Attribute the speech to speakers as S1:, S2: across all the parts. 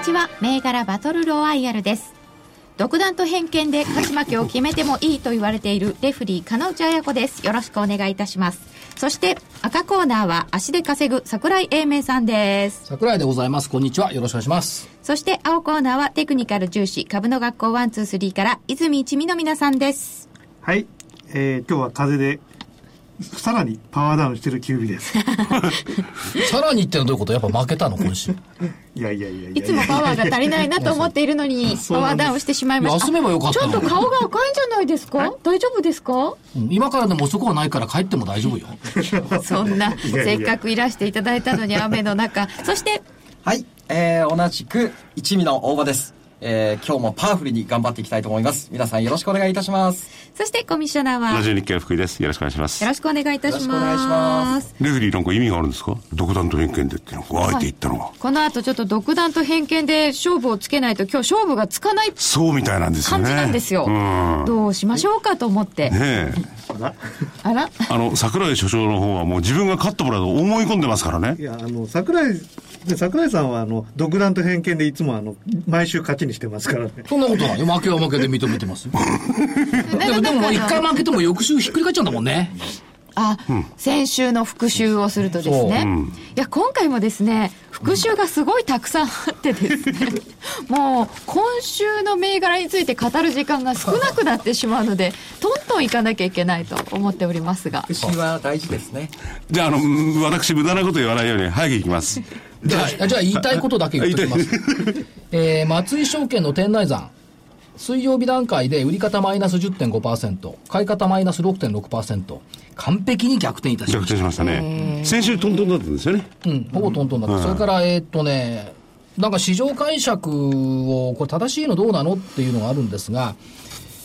S1: にちは。銘柄バトルロワイヤルです。独断と偏見で勝ち負けを決めてもいいと言われているレフリー金内彩子です。よろしくお願いいたします。そして赤コーナーは足で稼ぐ桜井英明さんです。
S2: 桜井でございます。こんにちは。よろしくお願いします。
S1: そして青コーナーはテクニカル重視株の学校123から泉一味の皆さんです。
S3: はい、えー、今日は風でさらにパワーダウンしてるキュービです。
S2: さらにってのはどういうこと？やっぱ負けたの今週。
S3: いやいやいやいや
S1: いつもパワーが足りないなと思っているのにパワーダウンしてしまいました。
S2: 休めばよかったの。
S1: ちょっと顔が赤いんじゃないですか？大丈夫ですか？
S2: うん今からでも遅くはないから帰っても大丈夫よ。
S1: そんな
S3: やいや。
S1: せっかくいらしていただいたのに雨の中。そして
S4: はい、えー、同じく一味の大場です。えー、今日もパワフルに頑張っていきたいと思います。皆さんよろしくお願いいたします。
S1: そしてコミッショナーは
S5: ラジオ日経の福井です。よろしくお願いします
S1: よ。ろしくお願いいたし
S4: よろしくお願いし
S1: ま
S4: ます
S5: レフェリーなんか意味があるんですか？独断と偏見でってなんかあえて言ったのは。
S1: この後ちょっと独断と偏見で勝負をつけないと今日勝負がつかない
S5: そうみたいなんですよね。
S1: 感じなんですよ、
S5: うん。
S1: どうしましょうかと思って、
S5: ねえ。
S1: あら？
S5: あの、桜井所長の方はもう自分が勝ってもらうと思い込んでますからね
S3: い。や、あの、桜井、で桜井さんは、あの、独断と偏見でいつも、あの、毎週勝ちにしてますからね。
S2: そんなことない。よ負けは負けで認めてますよ。でもでも一回負けても翌週ひっくり返っちゃうんだもんね
S1: あ、先週の復習をするとですね、いや今回もですね復習がすごいたくさんあってですね。もう今週の銘柄について語る時間が少なくなってしまうのでトントンいかなきゃいけないと思っておりますが。
S4: 復習は大事ですね。
S5: じゃあ、あの、うん私無駄なこと言わないように早く行きます。
S2: じゃあじゃあ言いたいことだけ言っておきます。えー、松井証券の店内残水曜日段階で売り方マイナス10.5%買い方マイナス6.6%完璧に逆転いたしました
S5: 逆転しましたね。先週トントンだったんですよね。
S2: うん、ほぼトントンだった。それから、えーっとね、なんか市場解釈を、これ正しいのどうなのっていうのがあるんですが、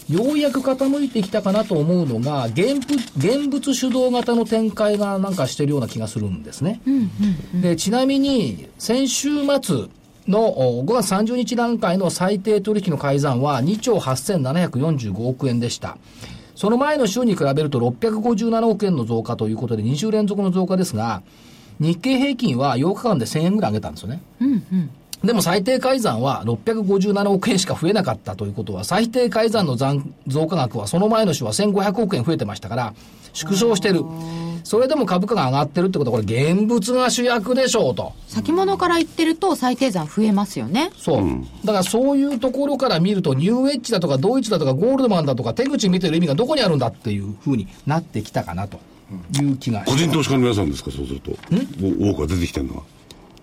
S2: ようやく傾いてきたかなと思うのが、現物現物主導型の展開がなんかしてるような気がするんですね。で、ちなみに、先週末のお5月30日段階の最低取引の改ざんは2兆8745億円でした。その前の週に比べると657億円の増加ということで2週連続の増加ですが、日経平均は8日間で1000円ぐらい上げたんですよね。でも最低改ざんは657億円しか増えなかったということは、最低改ざんの残増加額はその前の週は1500億円増えてましたから、縮小してる。それでも株価が上がってるってことは、これ現物が主役でしょうと。
S1: 先物から言ってると最低算増えますよね
S2: そう。だからそういうところから見ると、ニューエッジだとかドイツだとかゴールドマンだとか手口見てる意味がどこにあるんだっていうふうになってきたかなという気がします
S5: 個人投資家の皆さんですかそうすると。お多くが出てきてるのは。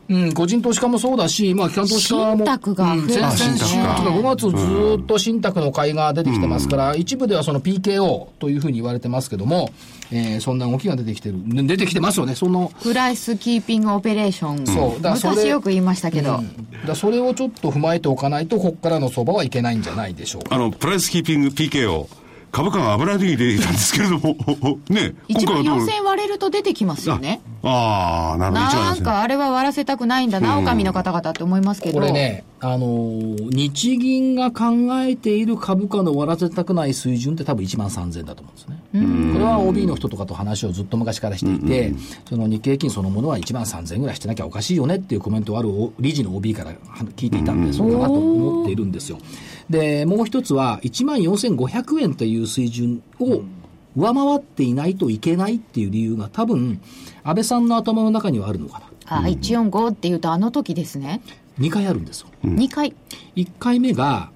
S2: うん、個人投資家もそうだし、まあ、機関投資家も。
S1: 信託が
S2: 先々週とか5月ずっと信託の買いが出てきてますから、一部ではその PKO というふうに言われてますけども、えーそんな動きが出てきてる。で出てきてますよね、その、
S1: プライスキーピングオペレーション
S2: そうだ
S1: 昔よく言いましたけど、
S2: だからそれをちょっと踏まえておかないと、ここからの相場はいけないんじゃないでしょうか。
S5: あの、プライスキーピング PKO。株価が危ない時に出てきたんですけれども、ね、
S1: 1万
S5: はどう
S1: ？4000割れると出てきますよね。
S5: ああ、なるほど。
S1: なんかあれは割らせたくないんだな、お上の方々って思いますけど。
S2: これね、あのー日銀が考えている株価の割らせたくない水準って多分1万3000円だと思うんですね。これは OB の人とかと話をずっと昔からしていて、その日経平均そのものは1万3000円ぐらいしてなきゃおかしいよねっていうコメントをあるお理事の OB から聞いていたんで、そうかなと思っているんですよ。で、もう一つは1万4500円という水準を上回っていないといけないっていう理由が多分、安倍さんの頭の中にはあるのかな。
S1: あ145っていうとあの時ですね、
S2: 2回あるんですよ。
S1: 2回
S2: 1回目が、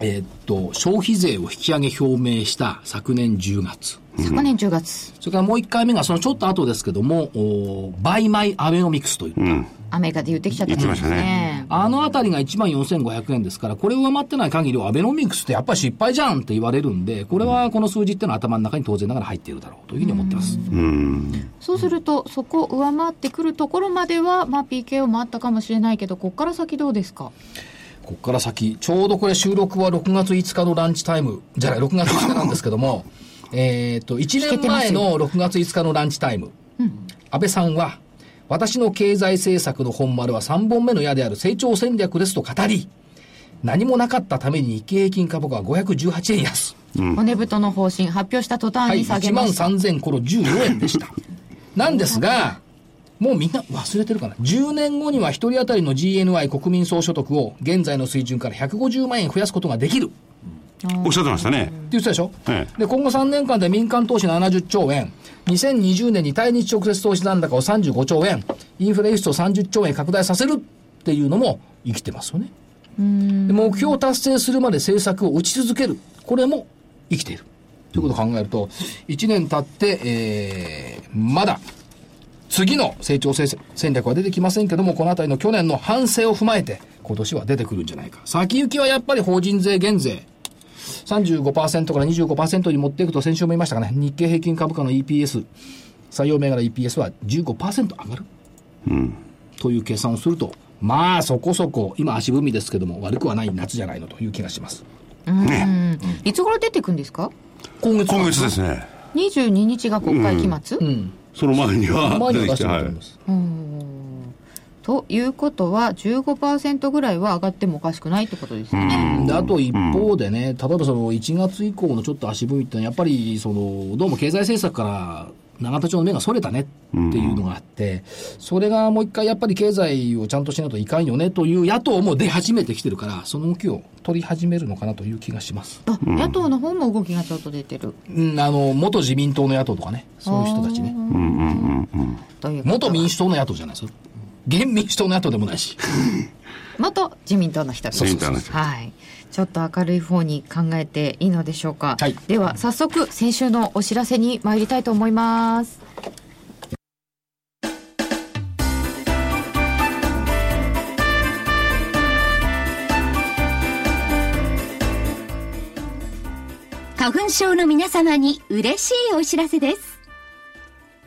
S2: えーっと、消費税を引き上げ表明した昨年10月。
S1: 昨年10月、
S2: それからもう1回目がそのちょっと後ですけども、お Buy my Abenomics という。
S5: うん。
S1: アメリカで言ってきちゃったんです
S5: 言ってました
S1: ね。
S2: あのあたりが14,500円ですから、これを上回ってない限りはアベノミクスってやっぱり失敗じゃんって言われるんで、これはこの数字っていうのは頭の中に当然ながら入っているだろうというふうに思ってます。
S1: そうすると、そこを上回ってくるところまでは、まあ PKO もあったかもしれないけど、ここから先どうですか？
S2: ここから先、ちょうどこれ収録は6月5日のランチタイム、じゃない、6月5日なんですけども、えっと、1年前の6月5日のランチタイム、安倍さんは、私の経済政策の本丸は3本目の矢である成長戦略ですと語り、何もなかったために日経平均株価は518円安。
S1: 骨太の方針発表した途端
S2: はい、
S1: に下げ
S2: 1万
S1: ました。
S2: 3000ころ14円でした。なんですが、もうみんな忘れてるかな。10年後には1人当たりの GNI 国民総所得を現在の水準から150万円増やすことができる。
S5: おっしゃってましたね。
S2: って言ってたでしょ、
S5: ええ
S2: で、今後3年間で民間投資70兆円、2020年に対日直接投資残高を35兆円、インフレ輸出を30兆円拡大させるっていうのも生きてますよね。で目標を達成するまで政策を打ち続ける。これも生きている。ということを考えると、1年経って、えー、まだ、次の成長戦戦略は出てきませんけども、このあたりの去年の反省を踏まえて、今年は出てくるんじゃないか。先行きはやっぱり法人税減税、35%から25%に持っていくと先週も言いましたかね、日経平均株価の EPS、採用銘柄 EPS は15%上がる。という計算をすると、まあそこそこ、今足踏みですけども、悪くはない夏じゃないのという気がします。
S1: うんいつ頃出てくんですか？
S2: 今月
S5: 今月ですね。
S1: 22日が国会期末、
S2: うん。
S5: その前には
S2: 前には出して
S5: きて、はい
S2: ると思います。
S1: ということは15%ぐらいは上がってもおかしくないってことですよね、
S2: であと一方でね、例えばその1月以降のちょっと足踏みってのは、やっぱりそのどうも経済政策から永田町の目がそれたねっていうのがあって、それがもう一回やっぱり経済をちゃんとしないといかんよねという野党も出始めてきてるから、その動きを取り始めるのかなという気がします。
S1: あ野党の方も動きがちょっと出てる
S2: うん、あの、元自民党の野党とかね、そういう人たちね。元民主党の野党じゃないですよ。現民主党の野党でもないし。
S1: 元自民党の人です。はい。ちょっと明るい方に考えていいのでしょうか、
S2: はい。
S1: では早速先週のお知らせに参りたいと思います。
S6: 花粉症の皆様に嬉しいお知らせです。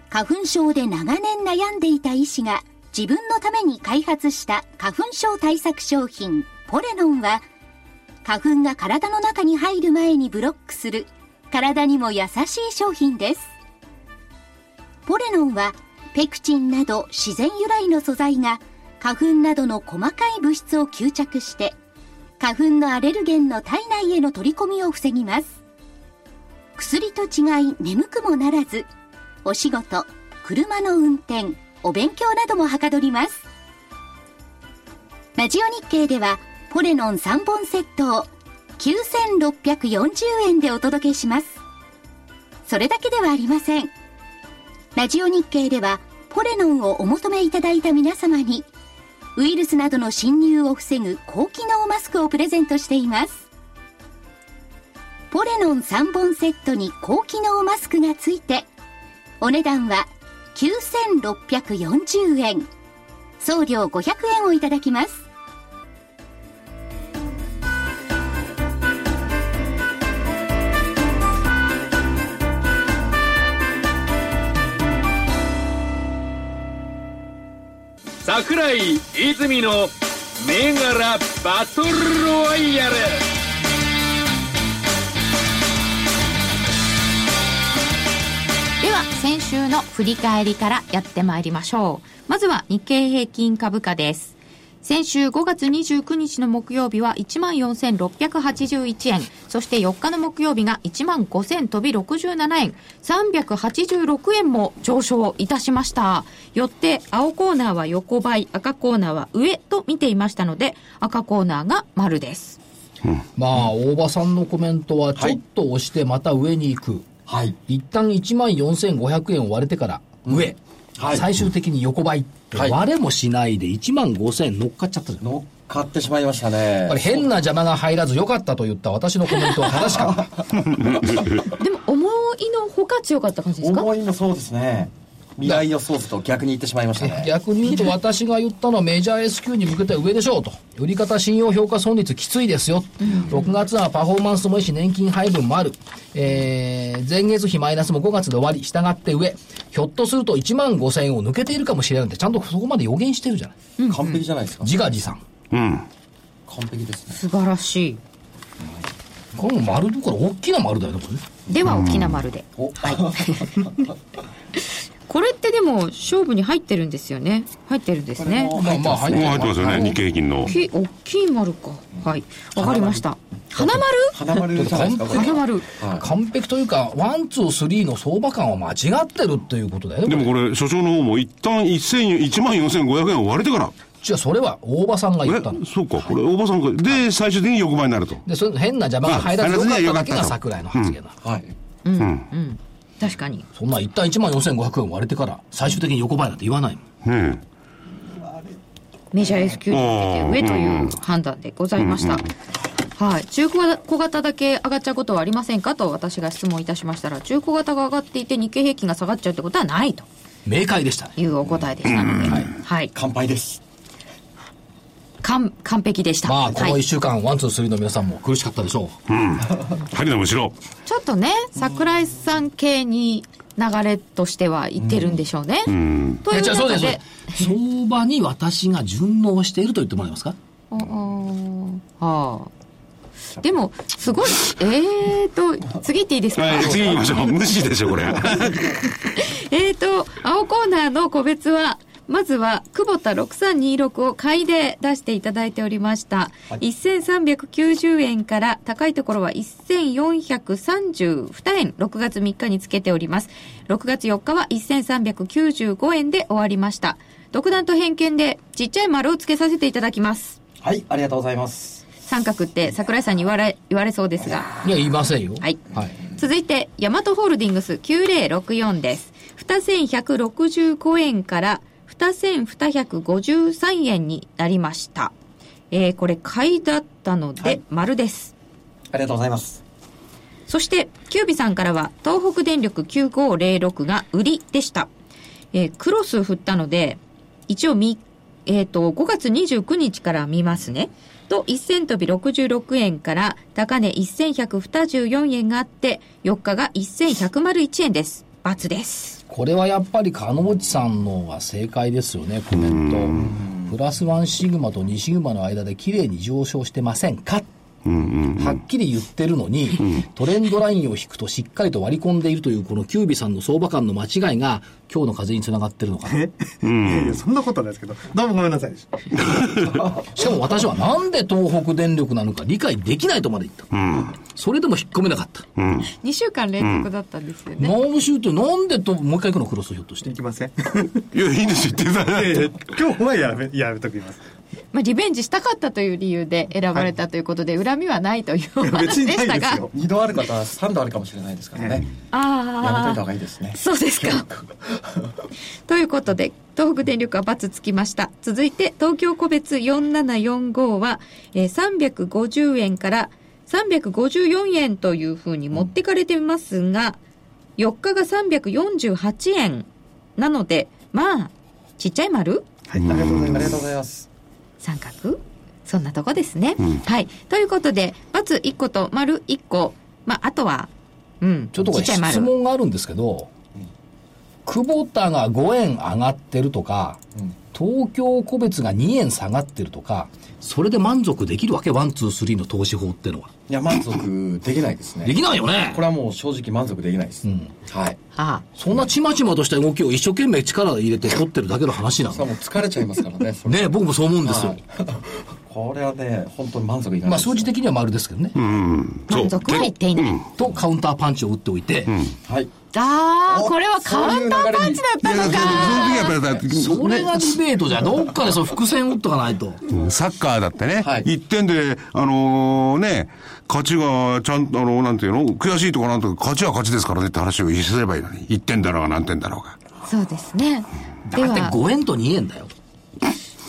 S6: 花粉症で長年悩んでいた医師が自分のために開発した花粉症対策商品ポレノンは花粉が体の中に入る前にブロックする体にも優しい商品です。ポレノンはペクチンなど自然由来の素材が花粉などの細かい物質を吸着して花粉のアレルゲンの体内への取り込みを防ぎます。薬と違い眠くもならず、お仕事、車の運転、お勉強などもはかどります。ラジオ日経では、ポレノン3本セットを9640円でお届けします。それだけではありません。ラジオ日経では、ポレノンをお求めいただいた皆様に、ウイルスなどの侵入を防ぐ高機能マスクをプレゼントしています。ポレノン3本セットに高機能マスクがついて、お値段は9640円。送料500円をいただきます。
S7: 桜井泉の銘柄バトルロワイヤル
S1: では先週の振り返りからやってまいりましょうまずは日経平均株価です先週5月29日の木曜日は14,681円。そして4日の木曜日が15,000飛び67円。386円も上昇いたしました。よって青コーナーは横ばい、赤コーナーは上と見ていましたので、赤コーナーが丸です。
S2: まあ、大場さんのコメントは、ちょっと押してまた上に行く。
S4: はい。
S2: 一旦1万4500円を割れてから上、
S4: はい。
S2: 最終的に横ばい、
S4: はい。
S2: 割れもしないで1万5000円乗っかっちゃった。じゃん、
S4: 乗っ買ってしまいましたね。
S2: 変な邪魔が入らず良かったと言った私のコメントは正しかった。
S1: でも思いのほか強かった感じですか？
S4: 思いもそうですね。未来予想図と逆に言ってしまいましたね。
S2: 逆に言うと私が言ったのはメジャー S q に向けて上でしょうと。売り方信用評価損率きついですよ。6月はパフォーマンスもいいし年金配分もある。えー、前月比マイナスも5月で終わり。従って上。ひょっとすると1万5千円を抜けているかもしれないってちゃんとそこまで予言してるじゃない。
S4: 完璧じゃないですか。
S2: 自画自賛。
S5: うん。
S4: 完璧ですね。
S1: 素晴らしい
S2: これも丸だから大きな丸だよね、これね。
S1: では大きな丸で、
S4: お、
S1: これってでも勝負に入ってるんですよね。入ってるんですね。
S2: まあまあ入って
S5: もう入ってますよね、日経平均の
S1: 大。きい大きい丸か。はい。わかりました。花丸？
S4: 花丸じゃないですか、これ。
S1: 花丸。
S4: はい。
S2: 完璧というか、ワン、ツー、スリーの相場感は間違ってるっていうことだよ。ね。
S5: でもこれ、所長の方も一旦1000 1万4500円を割れてから。
S2: じゃあそれは大場さんが言ったの。
S5: え、。そうか、これ、大場さんが。で、最終的に横ばいになると。
S2: で、その変な邪魔が入らず
S5: まあ
S2: よかっただけが桜井の発言なの。
S4: はい。
S1: 確かに
S2: そんな一旦1万4500円割れてから、最終的に横ばいなんて言わないもん。
S5: ね
S1: メジャー S q に向けて上という判断でございました。はい。中古小型だけ上がっちゃうことはありませんかと私が質問いたしましたら、中古型が上がっていて日経平均が下がっちゃうってことはないと
S2: 明快でしたね。
S1: いうお答えでしたので、はい。
S4: 乾杯です。
S1: 完、完璧でした。
S2: まあ、この1
S1: はい。
S2: 週間、ワン、ツー、スリーの皆さんも苦しかったでしょう。
S5: え。針のむしろ。
S1: ちょっとね、桜井さん系に流れとしてはいってるんでしょうね。という
S2: いや違うそうで
S1: で、
S2: 相場に私が順応していると言ってもらえますか？
S1: あーはあ。でも、すごい、えーと、次行っていいですか？
S5: はい、次行きましょう。無視でしょ、これ。
S1: えーと、青コーナーの個別は、まずは、久保田6326を買いで出していただいておりました。1390円から、高いところは1432円、6月3日につけております。6月4日は1395円で終わりました。独断と偏見で、ちっちゃい丸をつけさせていただきます。
S4: はい、ありがとうございます。
S1: 三角って桜井さんに言われ、言われそうですが。
S2: いや、言いませんよ。
S1: はい
S2: はい。
S1: 続いて、ヤマトホールディングス9064です。2165円から2253円になりました。えー、これ買いだったので、丸です。
S4: ありがとうございます。
S1: そして、キュービさんからは、東北電力9506が売りでした。えークロス振ったので、一応み、えっ、と、5月29日から見ますね。と、1000飛び66円から、高値1124円があって、4日が1101円です。×です。
S2: これはやっぱり、鹿野内さんのは正解ですよね、コメント。プラス1シグマと2シグマの間で綺麗に上昇してませんか？はっきり言ってるのに、トレンドラインを引くとしっかりと割り込んでいるという、このキュービさんの相場感の間違いが、今日の風につながってるのかな。
S3: いやいやそんなことはないですけどどうもごめんなさい
S2: しかも私はなんで東北電力なのか理解できないとまで言った。それでも引っ込めなかった。
S1: 2週間連続だったんですよね。
S2: マムシューってなんでと、もう一回行くのクロスひょっとして
S3: い。きません
S5: いや、いいんですよ、言ってください。
S3: いやいや今日はやめやめときます
S1: まあ、リベンジしたかったという理由で選ばれたということで、恨みはないというお
S3: 別
S1: 話
S3: に
S1: でしたが
S3: ないですよ。
S4: 二度ある方は三度あるかもしれないですからね。やめとい
S1: ああ
S4: た方がいいですね。
S1: そうですか。ということで、東北電力は×つきました。続いて、東京個別4745は、えー350円から354円というふうに持ってかれてますが、4日が348円なので、まあ、ちっちゃい丸？
S3: はいありがとうございます
S1: 三角？そんなとこですね。はい。ということで、×一個と丸一個、まあ、あとは、うん、
S2: ちょっとこれ質
S1: ちっちゃい丸。
S2: 問があるんですけど、久保田が5円上がってるとか、東京個別が2円下がってるとか、それで満足できるわけ？ワン、ツー、スリーの投資法ってのは。
S4: いや、満足できないですね。
S2: できないよね
S4: これはもう正直満足できないです。
S2: ん
S4: はい。
S1: あ
S2: そんなちまちまとした動きを一生懸命力を入れて取ってるだけの話なの。
S4: それはもう疲れちゃいますからね。
S2: ね僕もそう思うんですよ。
S4: はいこれはね、本当に満足いかない
S2: まあ
S4: です。
S2: 数字的には丸ですけどね。
S5: うん。そう
S1: 満足は言っていない。
S2: とカウンターパンチを打っておいて、
S4: はい。
S1: ああ、
S4: お
S1: これはカウンターパンチだったの
S5: いや、その時
S1: か。
S5: やっぱりだって、
S2: それがディベートじゃ、どっかでその伏線打っとかないと。
S5: サッカーだってね、
S4: はい。
S5: 1点で、あのね、勝ちがちゃんと、あのなんていうの、悔しいとかなんとか、勝ちは勝ちですからねって話をすればいいのに、1点だろうが何点だろうが。
S1: そうですね。で
S2: だって
S1: は、
S2: 5円と2円だよ。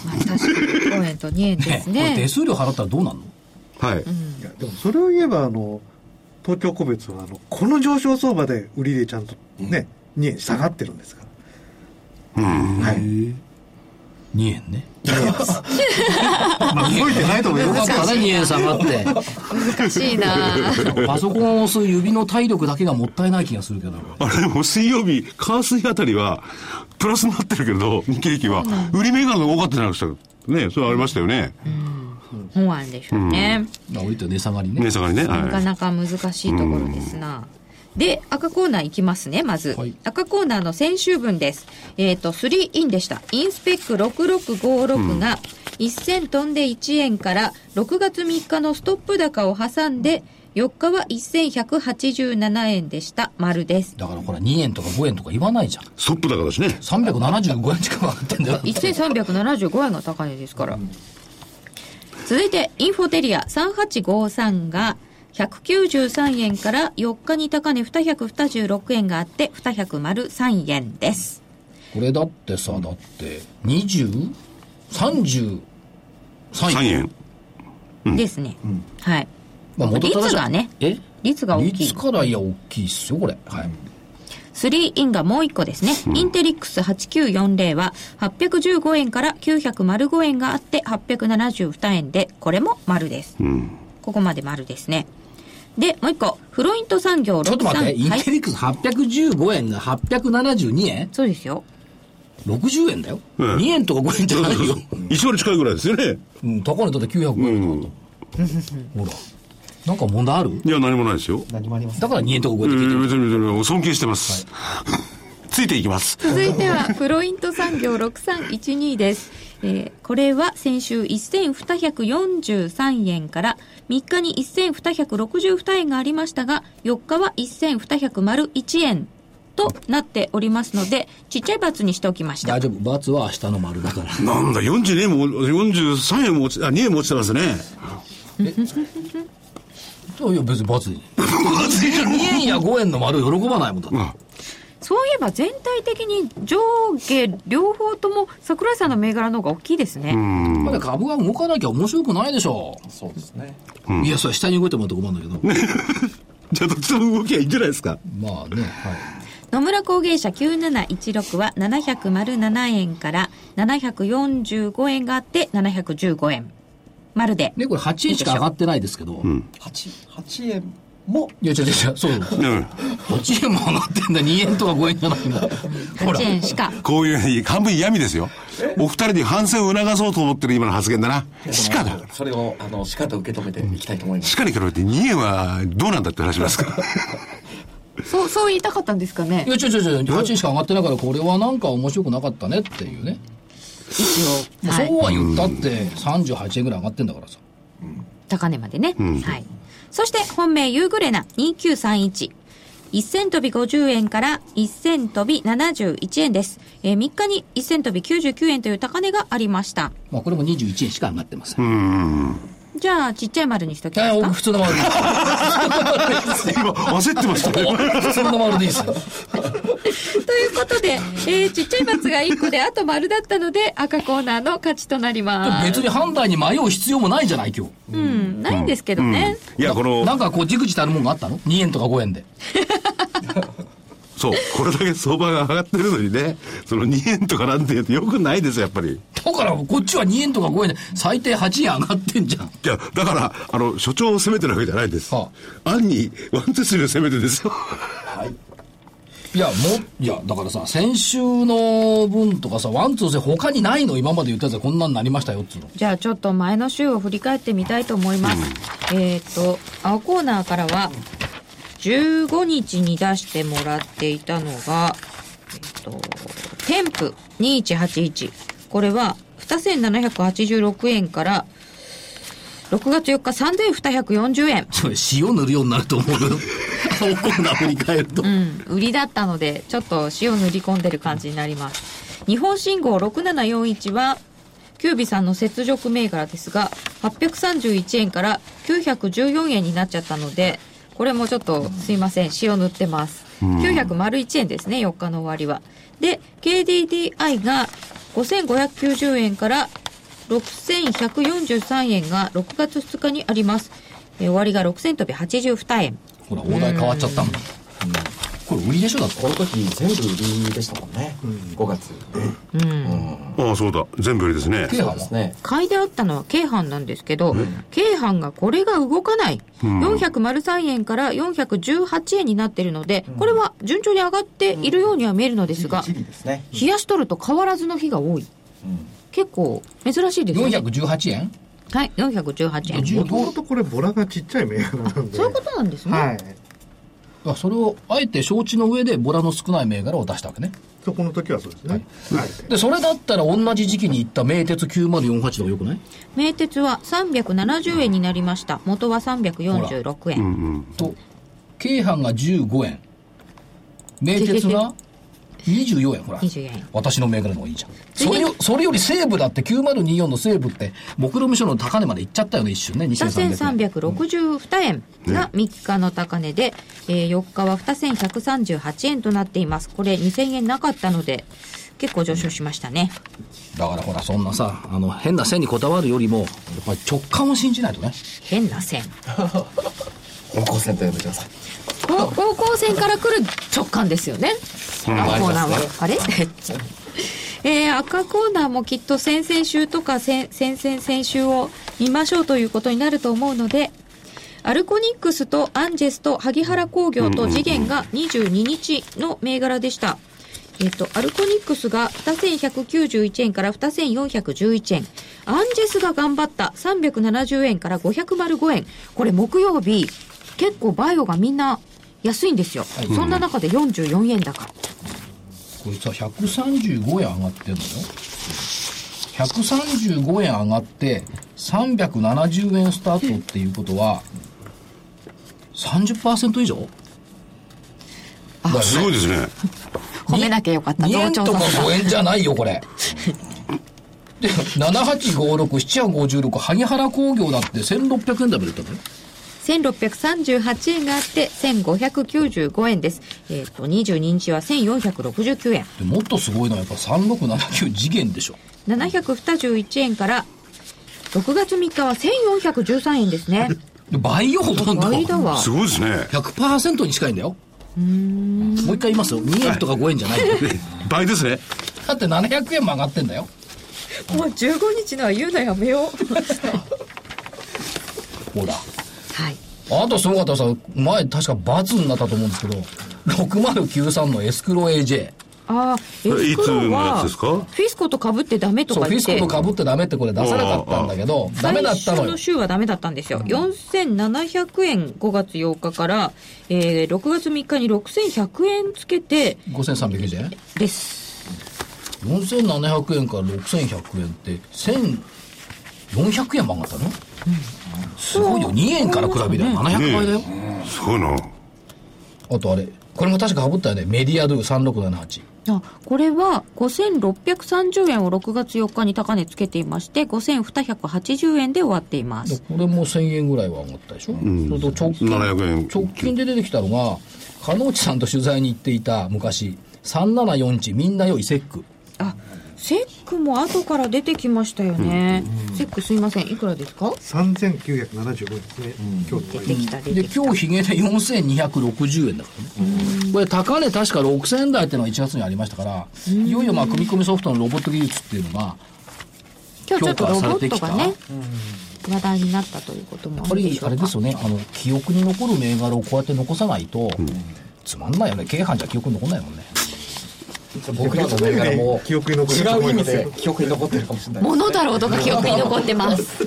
S1: まあ、確かに5円と2円です
S2: これ手
S1: ね。
S2: 数料払ったらどうなんの？
S5: はい。
S3: いやでもそれを言えばあの東京個別はあのこの上昇相場で売りでちゃんとね、2円下がってるんですから、はい
S2: 2円ね
S3: まあ動いてないと思い
S2: よ
S3: ます
S2: かったね2円下がって
S1: 難しいな
S2: パソコンを押す指の体力だけがもったいない気がするけど
S5: あれでも水曜日、火水あたりは、プラスになってるけど、日経平均は、売り銘柄が多かったじゃないですか。ね、それありましたよね。
S1: そうなんでしょうね。
S2: まあ置いて値下がりね
S5: 値下がりね。
S1: なか
S5: はい。
S1: なか難しいところですな。で、赤コーナーいきますね、まず。
S2: はい
S1: 赤コーナーの先週分です。えっ、と、3インでした。インスペック6656が1000飛んで1円から6月3日のストップ高を挟んで、4日は1187円でした。丸です。
S2: だからほら2円とか5円とか言わないじゃん
S5: ストップ高だしね。
S2: 375円近く上がってんだよ
S1: 1375円が高値ですから。続いて、インフォテリア3853が193円から4日に高値226円があって、203円です。
S2: これだってさだって 20?33
S5: 3
S2: 円
S5: 円。
S1: ですね。はい。
S2: まあ
S1: 率がね
S2: え？
S1: 率が大きい
S2: 率。からいや大きいっすよこれはい
S1: 3インがもう1個ですね。インテリックス8940は815円から905円があって872円で、これも丸です。ここまで丸ですね。で、もう1個、フロイント産業63。
S2: ちょっと待って、イン
S1: はい
S2: テリックス815円が872円？
S1: そうですよ。
S2: 60円だよ、
S5: うん
S2: 2円とか5円じゃないよ、
S5: 一割近いぐらいですよね。
S2: うん、高値だって905円。だと、ほら。なんか問題ある？
S5: いや、何もないですよ。
S3: 何もありません
S2: だから2円とか5円って聞いてる
S5: 別に別に尊敬してます。ついていきます。
S1: 続いては、フロイント産業6312です。えーこれは先週1243円から3日に1262円がありましたが、4日は1201円となっておりますので、ちっちゃいバツにしておきました。
S2: 大。丈夫罰は明日の丸だから。
S5: なんだ、42円も、43円も落ち、あ、2円も落ちてますね。
S2: いや別に罰に2円や5円の丸喜ばないもんだって。
S5: あ
S1: そういえば全体的に上下両方とも桜井さんの銘柄の方が大きいですね。
S2: まだ株が動かなきゃ面白くないでしょ、
S4: そうですね。
S2: いやそれ下に動いてもらって困るんだけど、
S5: じゃあ、どっちも動きはいいんじゃないですか？
S2: まあね、はい、
S1: 野村工芸社9716は707円から745円があって715円。丸で。
S2: ねこれ8円しか上がってないですけど、
S4: 8、8円も、
S2: いや違う違う違うそう
S5: うん。
S2: 8円も上がってんだ2円とか5円じゃないんだほら
S1: 8円しか。
S5: こういう、半分嫌味ですよ。お二人に反省を促そうと思ってる今の発言だな。しかだ。
S4: それを、あの、しかと受け止めていきたいと思います。
S5: しかに比べて2円はどうなんだって話ですか？ら。
S1: そう、そう言いたかったんですかね？
S2: い。や違う違う違う8円しか上がってないからこれはなんか面白くなかったねっていうね、
S1: 一応。はい。
S2: そうは言ったって38円ぐらい上がってんだからさ
S1: 高値までね。はい。そして本命ユーグレナ2931。1000飛び50円から1000飛び71円です。えー3日に1000飛び99円という高値がありました。
S2: まあこれも21円しか上がってません、
S1: じゃあ、ちっちゃい丸にしときますか
S2: 普通の丸でいい
S5: 今、焦ってましたね。
S2: 普通の丸でいいですよ
S1: ということで、えーちっちゃい×が1個で、あと丸だったので、赤コーナーの勝ちとなります。
S2: 別に判断に迷う必要もないじゃない今日
S1: うん、ないんですけどね。
S5: いや、この
S2: な、んかこうじくじたるもんがあったの ?2 円とか5円で
S5: そう、これだけ相場が上がってるのにね、その2円とかなんて言うとよくないですよ、やっぱり。い
S2: だからこっちは2円とか5円で最低8円上がってんじゃん
S5: や、だから、あの、所長を責めてるわけじゃないです。
S2: は
S5: 暗に、ワンツースリーを責めてですよ。
S2: いやもいやだからさ先週の分とかさワンツースリー他にないの？今まで言ったやつはこんなんなりましたよっつうの
S1: じゃあちょっと前の週を振り返ってみたいと思います。えっ、と、青コーナーからは、15日に出してもらっていたのが、えっ、と、テンプ2181。これは2786円から、6月4日3240円。
S2: それ塩塗るようになると思うよ青コーナー振り返ると、
S1: うん、売りだったので、ちょっと塩塗り込んでる感じになります。日本信号6741は、キュービさんの雪辱銘柄ですが、831円から914円になっちゃったので、これもちょっとすいません、塩塗ってます。901円ですね、4日の終わりは。で、KDDI が5590円から6143円が6月2日にあります。えー終わりが6000飛び82円。
S2: ほら、大台変わっちゃったもん。これ売りでしょ？だって。
S4: この時全部売りでしたもんね、5月。で
S5: ああ、そうだ。全部売りですね。
S2: 京阪は？
S4: ですね。
S1: 買いであったのは京阪なんですけど、京阪がこれが動かない。403円から418円になってるので、これは順調に上がっているようには見えるのですが、
S4: ね。
S1: 冷やしとると変わらずの日が多い。結構珍しいですよね。
S2: 418円？
S1: はい、418円。
S2: 10
S3: もともとこれボラがちっちゃい銘柄なんで。
S1: そういうことなんですね。
S3: はい。
S2: あそれをあえて承知の上でボラの少ない銘柄を出したわけね。
S3: そこの時はそうですね、はい。
S2: でそれだったら同じ時期に行った名鉄9048とかよくない？
S1: 名鉄は370円になりました。元は346円。
S2: と京阪が15円。名鉄が24円ほら
S1: 24円
S2: 私の銘柄の方がいいじゃんそれよそれより西武だって9024の西武って目論見書の高値まで行っちゃったよね一瞬ね2300円
S1: 2362円が3日の高値で、えー4日は2138円となっています。これ2000円なかったので、結構上昇しましたね。
S2: だからほらそんなさあの変な線にこだわるよりもやっぱり直感を信じないとね
S1: 変な線。
S4: 方向線と呼んでください
S1: こ方向線から来る直感ですよね。あコーナーは。あれ？えー赤コーナーもきっと先々週とか先先々先週を見ましょうということになると思うので、アルコニックスとアンジェスと萩原工業と次元が22日の銘柄でした。えっ、と、アルコニックスが2191円から2411円。アンジェスが頑張った370円から505円。これ木曜日、結構バイオがみんな安いんですよ。そんな中で44円高。
S2: これさ135円上がってんのよ135円上がって370円スタートっていうことは30%以上？
S5: すごいですね。
S1: 褒めなきゃよかった。
S2: 2円とか
S1: 同調さん
S2: 5円じゃないよこれで78567856萩原工業だって1600円台までいったのよ
S1: 1638円があって1595円です。えっ、と、22日は1469円。
S2: でもっとすごいのはやっぱ3679次元でしょ
S1: 721円から6月3日は1413円ですね。
S2: で倍よほとんど
S1: 倍だわ。
S5: すごいですね。
S2: 100%に近いんだよもう一回言いますよ2円とか5円じゃないよ
S5: 倍ですね。
S2: だって700円も上がってんだよ
S1: もう15日のは言うのやめよう。
S2: ほら
S1: はい。
S2: あとすごかったらさ前確か罰になったと思うんですけど6093のエスクロ AJ
S1: ああ、エスクロ
S5: いつのや
S1: は、
S5: つですか？
S1: フィスコと被ってダメとか言って。
S2: フィスコとかぶってダメってこれ出さなかったんだけどダメだったのよ
S1: 最初の週はダメだったんですよ。4700円5月8日から、えー、6月3日に6100円つけて
S2: 5390円
S1: です。
S2: 4700円から6100円って1400円も上がったの、すごいよ。2円から比べりゃ700倍だよ、
S5: すごいな。
S2: あとあれこれも確かかぶったよね。メディアドゥ3678
S1: あこれは5630円を6月4日に高値つけていまして5280円で終わっています。
S2: これも1000円ぐらいは上がったでしょ、
S5: ん。
S2: それと直近
S5: 700円。
S2: 直近で出てきたのが加納内さんと取材に行っていた昔3741みんなよいセック。
S1: あセックも後から出てきましたよね、セックすいません。いくらですか
S3: ？3975ですね、今日の
S1: 出てきた出
S2: で今日ヒゲで4260円だから。ね、これ高値確か6000円台っていうのが1月にありましたから、いよいよまあ組み込みソフトのロボット技術っていうのが
S1: 今日ちょっとロボットが
S2: 評価されてき
S1: ね話題になったということも
S2: やっぱりあれですよね。あの記憶に残る銘柄をこうやって残さないと、つまんないよね。京阪じゃ記憶に残んないもんね僕らの銘柄も
S3: 記憶に残ると
S4: 違う意味で記憶に残ってるかもしれない。
S1: モノタロウとか記憶に残ってます。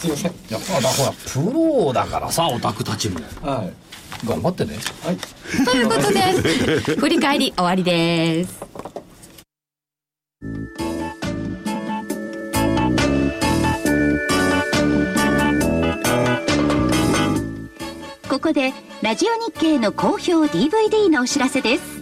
S4: すいません。
S2: いやだほらプロだからさオタクたちも。
S4: はい。
S2: 頑張ってね。
S4: はい。
S1: ということで振り返り終わりです。
S6: ここでラジオ日経の好評 DVD のお知らせです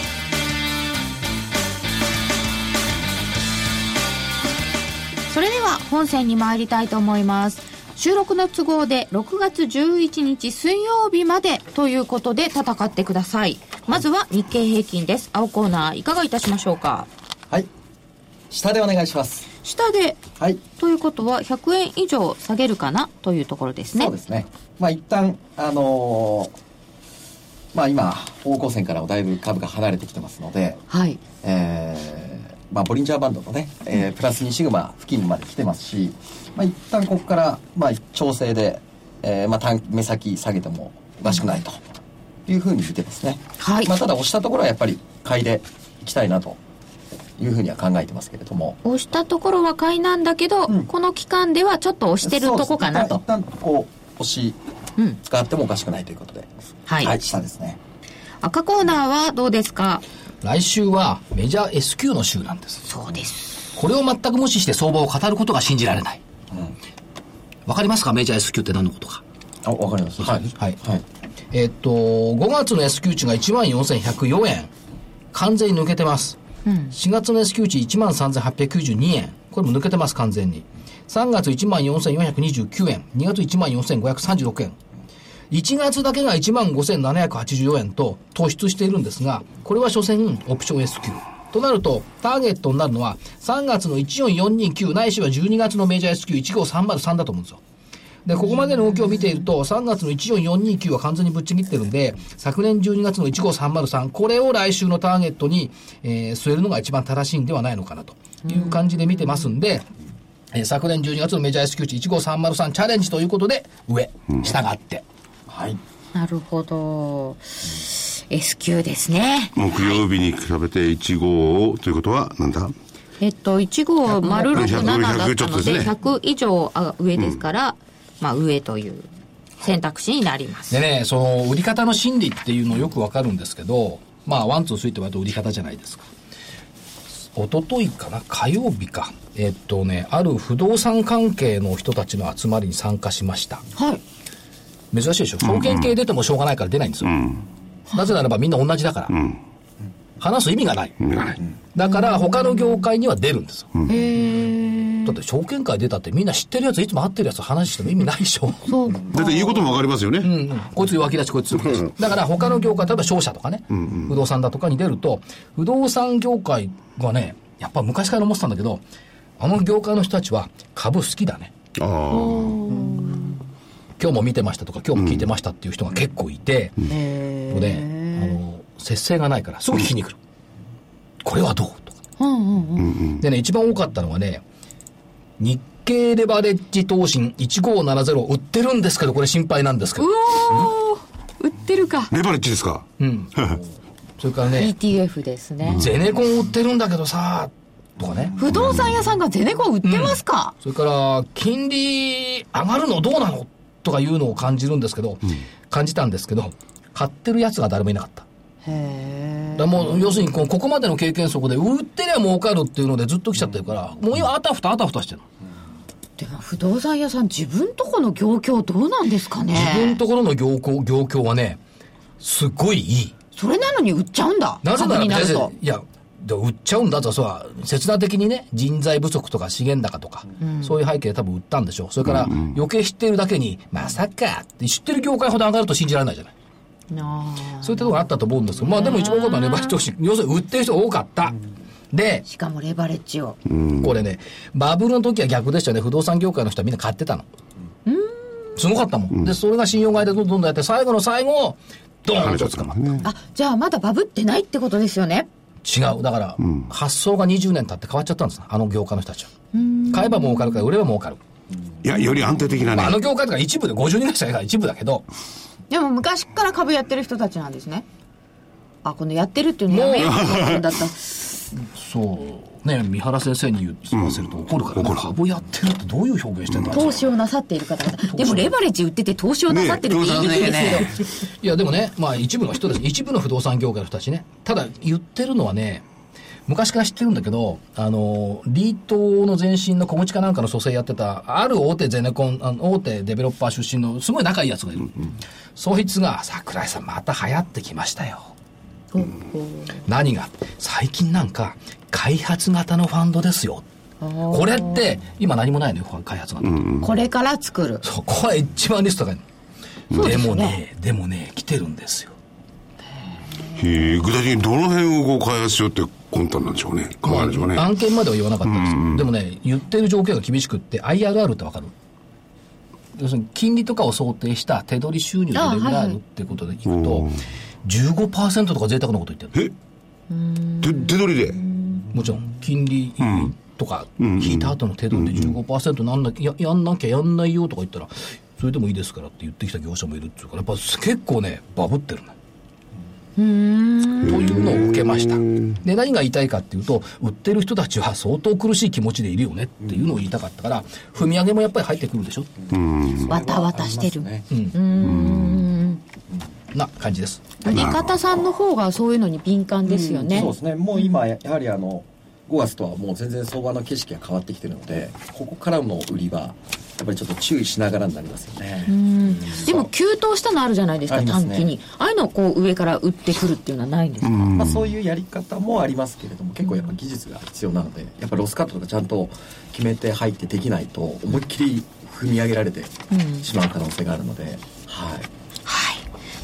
S1: それでは本線に参りたいと思います。収録の都合で6月11日水曜日までということで戦ってください。まずは日経平均です。青コーナーいかがいたしましょうか？
S4: はい。下でお願いします。
S1: 下で
S4: はい。
S1: ということは100円以上下げるかなというところですね。
S4: そうですね。まあ一旦あのーまあ今方向線からもだいぶ株が離れてきてますので
S1: はい。
S4: えーまあ、ボリンジャーバンドのね、えープラス2シグマ付近まで来てますし、まあ、一旦ここから、まあ、調整で、えーまあ、短目先下げてもおかしくないというふうに見てますね。
S1: はい
S4: まあ、ただ押したところはやっぱり買いでいきたいなというふうには考えてますけれども。
S1: 押したところは買いなんだけど、
S4: うん
S1: この期間ではちょっと押してるとこかなと
S4: 一旦こう押し
S1: うん
S4: 使ってもおかしくないということで。
S1: はい
S4: 下ですね。
S1: 赤コーナーはどうですか？
S2: 来週はメジャー S q の週なんです。
S1: そうです
S2: これを全く無視して相場を語ることが信じられない。わかりますか？メジャー S q って何のことか。
S4: あ、わかります。はい。
S2: はい。
S4: はい。
S2: えっと、5月の S q 値が14,104円。完全に抜けてます。4月の S q 値13,892円。これも抜けてます、完全に。3月14,429円。2月14,536円。1月だけが15,784円と突出しているんですが、これは所詮オプション S q となると、ターゲットになるのは3月の14429ないしは12月のメジャー S q 1 5 3 0 3だと思うんですよ。で、ここまでの動きを見ていると、3月の14429は完全にぶっちぎってるんで、昨年12月の15303、これを来週のターゲットに、えー据えるのが一番正しいんではないのかなという感じで見てますんで、えー昨年12月のメジャー S q 値15303チャレンジということで、上、下があって。
S4: はい。
S1: なるほど S q ですね
S5: 木曜日に比べて15ということは、なんだ？
S1: えっと1号丸67だった
S5: 100ちょっと
S1: ので
S5: ですね
S1: 100以上あ上ですから、まあ上という選択肢になります
S2: でね、その売り方の心理っていうのよくわかるんですけど、まあ、ワン、ツー、スリーって割と売り方じゃないですか。一昨日かな？火曜日か。えっとね、ある不動産関係の人たちの集まりに参加しました。
S1: はい
S2: 珍しいでしょ証券系出てもしょうがないから出ないんですよ。なぜならばみんな同じだから。話す意味がない。だから他の業界には出るんですよ。だって証券会出たってみんな知ってるやついつも会ってるやつ話しても意味ないでしょ。
S1: そう
S5: だって言うこともわかりますよね。
S2: うんうんこいつ脇立ち、こいつ。だから他の業界、例えば商社とかね、不動産だとかに出ると、不動産業界はね、やっぱ昔から思ってたんだけど、あの業界の人たちは株好きだね。
S5: ああ。
S2: 今日も見てましたとか、今日も聞いてましたっていう人が結構いて、もうね、あの、節制がないから、すぐ聞きに来る。これはどう？とか。
S1: うんうんうん
S2: でね、一番多かったのはね、日経レバレッジ投信1570売ってるんですけど、これ心配なんですけど。
S1: 売ってるか
S5: レバレッジですか？
S2: うん。それからね、
S1: ETF ですね
S2: ゼネコン売ってるんだけどさ、とかね。
S1: 不動産屋さんがゼネコン売ってますか、
S2: それから、金利上がるのどうなの？とかいうのを感じるんですけど、感じたんですけど、買ってるやつが誰もいなかった。
S1: へ
S2: だもう、要するにこう、ここまでの経験則で、売ってりゃ儲かるっていうのでずっと来ちゃってるから、もう今、あたふたあたふたしてる。
S1: でも不動産屋さん自分とこの業況どうなんですかね？
S2: 自分のところの業況業況はね、すっごいいい。
S1: それなのに売っちゃうんだ
S2: なぜならいや、で売っちゃうんだと、そうは、切断的にね、人材不足とか資源高とか、そういう背景で多分売ったんでしょう。それから、余計知ってるだけに、まさかって知ってる業界ほど上がると信じられないじゃない。そういったところがあったと思うんですけど、まあでも一番多かったのはレバレッジ投資、要するに売ってる人が多かった。で、
S1: しかもレバレッジを
S2: これね、バブルの時は逆でしたよね。不動産業界の人はみんな買ってたの。すごかったもん。で、それが信用買いでどんどんどんやって、最後の最後、ドーンと捕まる。
S1: あじゃあまだバブってないってことですよね
S2: 違う。だから、発想が20年経って変わっちゃったんですあの業界の人たちは。買えば儲かるから売れば儲かる。
S5: いや、より安定的な
S2: まあ、あの
S5: ね。
S2: 業界とか一部で50人ぐらいしかいないから一部だけど、
S1: でも昔から株やってる人たちなんですねあこのやってるっていうのやめようと思っだった
S2: そうね三原先生に言わせると怒るから、ね株やってるってどういう表現してんだろう。
S1: 投資をなさっている方々。でもレバレッジ売ってて投資をなさってるって言いにくいですけど、
S2: いやでもね、まあ一部の人です。一部の不動産業界の人たちね。ただ言ってるのはね、昔から知ってるんだけど、あの、リートの前身の小口かなんかの蘇生やってた、ある大手ゼネコン、あの大手デベロッパー出身のすごい仲いいやつがいる。そいつが、桜井さんまた流行ってきましたよ。何が？最近なんか、開発型のファンドですよ。これって、今何もないのよ、開発型。
S1: これから作る
S2: そう、これ一番リスト高いの。
S1: でよ
S2: ですもね
S1: ね、
S2: でもね、来てるんですよ。
S5: へえ具体的にどの辺をこう開発しようって魂胆なんでしょうね考えるんでしょうね、
S2: 案件までは言わなかったんですよ。でもね、言ってる条件が厳しくって、IRR ってわかる要するに、金利とかを想定した手取り収入どれぐらいあるってことでいくと、15%とか贅沢なこと言ってる。
S5: 手手取りで？
S2: もちろん、金利とか引いた後の手取りで15%なん。なきゃ、ややんなきゃやんないよとか言ったら、それでもいいですからって言ってきた業者もいるっていうから、やっぱ結構ね、バブってるね。というのを受けました。で、何が言いたいかっていうと、売ってる人たちは相当苦しい気持ちでいるよねっていうのを言いたかったから、踏み上げもやっぱり入ってくるでしょ
S1: わたわたしてる、
S4: ね
S2: な感じです。
S1: 売り方さんの方がそういうのに敏感ですよね、
S4: そうですね。もう今ややはりあの5月とはもう全然相場の景色が変わってきてるのでここからの売りはやっぱりちょっと注意しながらになりますよね、
S1: でも急騰したのあるじゃないですか短期に。ああいうのをこう上から売ってくるっていうのはないんですか、
S4: まあ、そういうやり方もありますけれども結構やっぱ技術が必要なのでやっぱロスカットとかちゃんと決めて入ってできないと思いっきり踏み上げられてしまう可能性があるので、はい
S1: はい。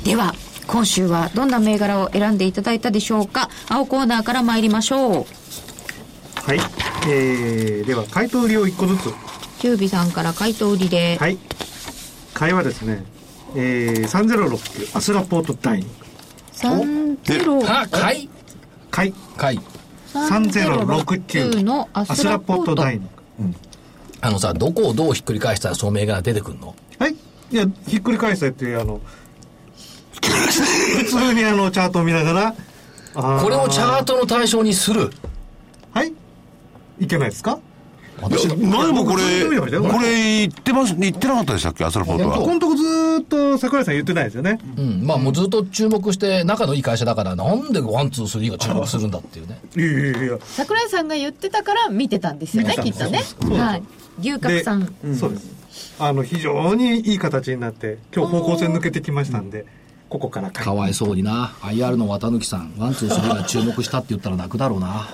S1: では、今週はどんな銘柄を選んでいただいたでしょうか？青コーナーから参りましょう。
S3: はい、えー、では回答売りを1個ずつ。
S1: キュービさんから回答売りで。
S3: はい。買いはですねえー、3069アスラポートダイニング
S1: 30
S2: あ、買い？
S3: 買い。
S2: 買い。
S3: 3069
S1: の？ア
S3: アスラ
S1: ポート
S3: ダイニング
S2: あのさ、どこをどうひっくり返したらその銘柄出てくるの？
S3: はい。いやひっくり返せっていうあの 普通にあのチャートを見ながらあ
S2: これをチャートの対象にする。
S3: はい。いけないですか？
S2: 私、
S5: 前もこれこれ言ってます？言ってなかったでしたっけ？アスラポートは。
S3: ここのとこずーっと桜井さん言ってないですよね。
S2: うん、まあもうずっと注目して、仲のいい会社だから、なんでワン、ツー、スリーが注目するんだっていうね。
S3: いやいやいや
S1: 桜井さんが言ってたから見てたんですよね、きっとね。はい。牛角さん。
S3: そうです。あの非常にいい形になって今日方向性抜けてきましたんでここから
S2: かわいそうにな。IR の綿貫さん、ワン、ツー、スリーが注目したって言ったら泣くだろうな。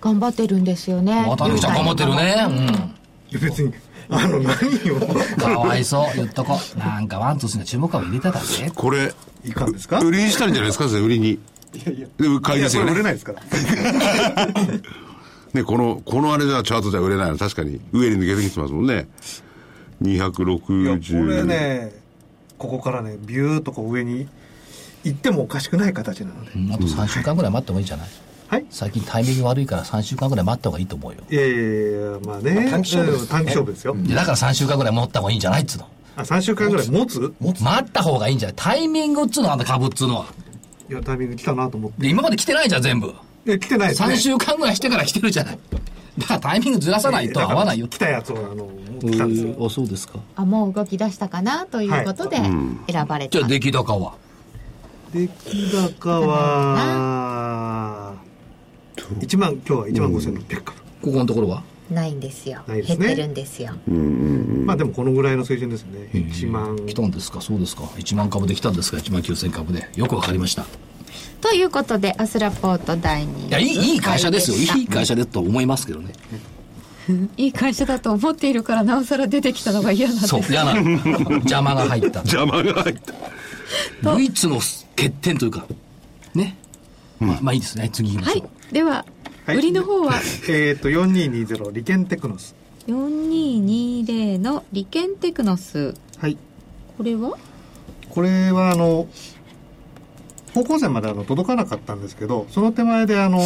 S1: 頑張ってるんですよね。
S2: 綿貫ちゃん頑張ってるね。
S3: いや別にあの何を
S2: うん。かわいそう。言っとこう。なんかワン、ツー、スリーが注目株入れてたぜ。
S5: これ
S3: いかんですか？
S5: 売りにしたんじゃないですか？売りにでも買い
S3: いや
S5: ですよね
S3: 売れないですから
S5: ねこのこのあれじゃチャートじゃ売れないの確かに上に抜けてきてますもんね
S3: いやこれ
S5: 260
S3: ねここからねビューっとこう上に行ってもおかしくない形なので、
S2: うんあと3週間ぐらい待ってもいいんじゃない？
S3: はい？
S2: 最近タイミング悪いから3週間ぐらい待った方がいいと思うよ。
S3: いやいやいやまあね。
S4: 短期勝負です。ね
S3: うん短期勝負ですよ、
S2: でだから3週間ぐらい持った方がいいんじゃないっつうの。
S3: あ3週間ぐらい持つ？
S2: 待った方がいいんじゃない？タイミングっつうのあんた株っつうのは。
S3: いやタイミング来たなと思って。
S2: で、今まで来てないじゃん、全部。
S3: いや来てないですね。
S2: 3週間ぐらいしてから来てるじゃない。だからタイミングずらさないと合わないよ。
S3: 来たやつをあの持ってきたんですよ
S2: あ、そうですか。
S1: あ、もう動き出したかなということで選ばれた。
S2: じゃあ出来高は？
S3: 出来高は1万今日は1万5600株、
S2: ここのところは？
S1: ないんですよ。
S3: ないですね
S1: 減ってるんですよ。
S3: まあでもこのぐらいの水準ですね1万
S2: 来たんですか？そうですか。1万株で来たんですか ?1 万9000株で。よくわかりました。
S1: ということで、アスラポート第2
S2: いや、いい、いい会社ですよ。
S1: はい
S2: いい会社ですと思いますけどね。
S1: いい会社だと思っているから、なおさら出てきたのが嫌なんです。
S2: そう、嫌なの。邪魔が入った。
S5: 邪魔が入った
S2: 唯一の欠点というか、ね。まあ、まあいいですね。次行きま
S1: はい
S2: しょう。。
S1: では、
S3: はい
S1: 売りの方は、
S3: えっ、と4220利権テクノス
S1: 4220の利権テクノス。
S3: はい
S1: これは？
S3: これはあの方向線まであの届かなかったんですけどその手前であの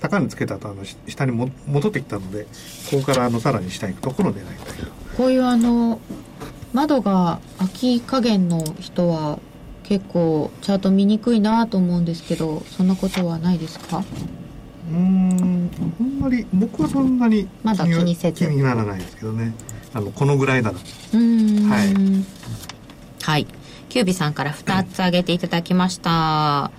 S3: 高値つけたとあのし下にも戻ってきたのでここからあのさらに下に行くところを狙いたいと。
S1: こういうあの、窓が秋加減の人は結構チャート見にくいなと思うんですけどそんなことはないですか？
S3: うーんあんまり僕はそんなに
S1: まだ気にせず。
S3: 気にならないですけどね。あのこのぐらいなら。
S1: うーん。
S3: はい。
S1: はいキュービさんから2つ挙げていただきました。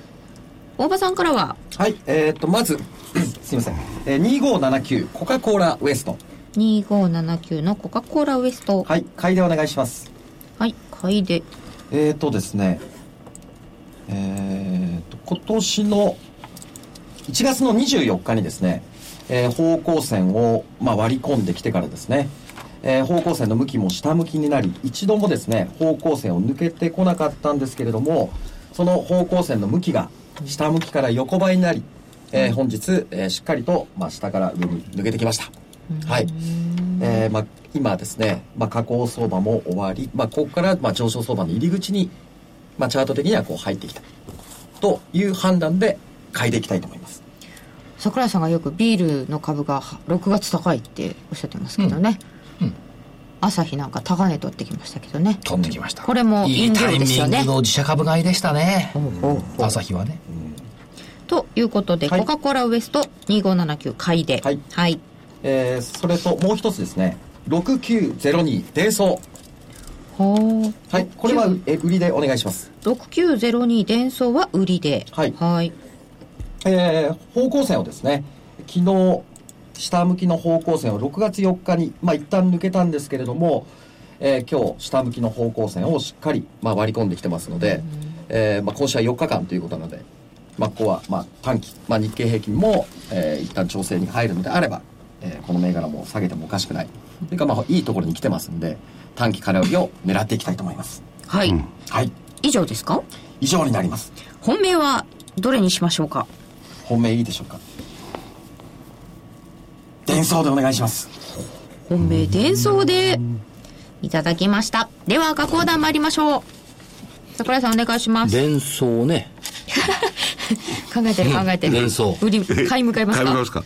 S1: 大場さんからは？
S4: はいえー、っとまず すいません、えー、2579コカ・コーラウエスト。
S1: 2579のコカ・コーラウエスト。
S4: はい買いでお願いします。
S1: はい買いで。
S4: えーとですね、えーと、今年の1月の24日にですね、えー方向線を、まあ、割り込んできてからですね、えー方向線の向きも下向きになり、一度もですね、方向線を抜けてこなかったんですけれども、その方向線の向きが下向きから横ばいになり、えー本日、えーしっかりと、まあ、下から上に抜けてきました。はい。えーまあ、今ですね、まあ、下降相場も終わり、まあ、ここから、まあ、上昇相場の入り口に、まあ、チャート的にはこう入ってきたという判断で買いでいきたいと思います。
S1: 桜井さんがよくビールの株が6月高いっておっしゃってますけどね、
S2: うん
S1: 朝日なんか高値取ってきましたけどね。
S2: 取ってきました。
S1: これも
S2: いいタイミン
S1: ですよね。
S2: グの自社株買いでしたね。朝日はね。
S1: ということで、
S4: はい。
S1: コカ・コーラウエスト2579買いで。
S4: はい。
S1: はい、
S4: えーそれともう一つですね、6902デイソ
S1: ほう。
S4: ー。はい、これはえ売りでお願いします。
S1: 6902伝送は売りで。
S4: はい。
S1: はい。
S4: えー方向線をですね、昨日、下向きの方向線を6月4日に、まあ、一旦抜けたんですけれども、えー今日、下向きの方向線をしっかり、まあ、割り込んできてますので、えーまあ、今週は4日間ということなので、まあ、ここは、まあ、短期、まあ、日経平均も、えー一旦調整に入るのであれば、えーこの銘柄も下げてもおかしくない。というか、まあ、いいところに来てますんで、短期空売りを狙っていきたいと思います。
S1: はい、
S4: はい。
S1: 以上ですか？
S4: 以上になります。
S1: 本命はどれにしましょうか？
S4: 本命いいでしょうか？伝送でお願いします。
S1: 本命伝送でいただきましたでは赤コーナー参りましょう桜井さんお願いします
S2: 伝送ね。
S1: 考えてる考えてる
S2: 伝送
S1: 売り買い向かいますか？
S5: 買いますか？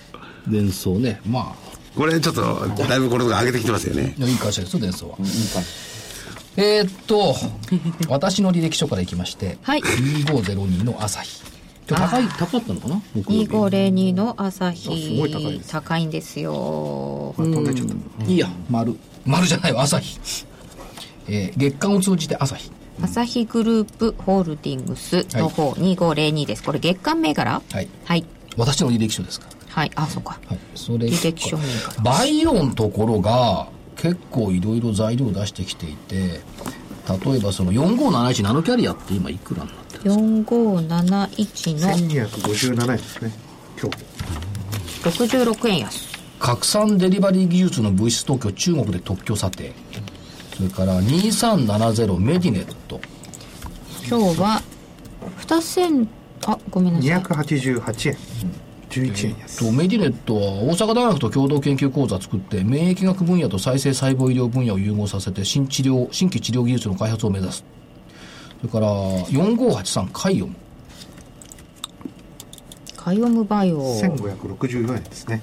S2: 伝送ね。ま
S5: これちょっと、だいぶこれとか上げてきてますよね。
S2: あ、いい会社ですよ、伝送は。
S4: いいか
S2: えーっと、私の履歴書からいきまして、
S1: はい
S2: 2502の朝日。高い、高かったのかな？木曜日。
S1: 2502の朝日。
S3: あすごい高い
S1: 高いんですよ。
S3: あ飛んでっちゃった。
S2: いいや、丸。丸じゃないわ、朝日。えー月間を通じて朝日。
S1: 朝日グループホールディングスの方、2502です。これ月間銘柄？
S2: はい。
S1: はい。
S2: 私の履歴書ですか？ら。
S1: はい。あそうか。
S2: はい。それ
S1: 履歴書銘柄。
S2: バイオのところが結構いろいろ材料を出してきていて、例えばその4571ナノキャリアって今いくらになってる
S1: 4571の
S3: 1257円ですね。今日。
S1: 66円安。
S2: 拡散デリバリー技術の物質特許中国で特許査定。それから2370メディネット。
S1: 今日は2000あごめんなさい。
S3: 288円。11円安。
S2: とメディネットは大阪大学と共同研究講座作って免疫学分野と再生細胞医療分野を融合させて新治療新規治療技術の開発を目指すそれから4583カイオム
S1: カイオムバイオ
S3: 1564円ですね。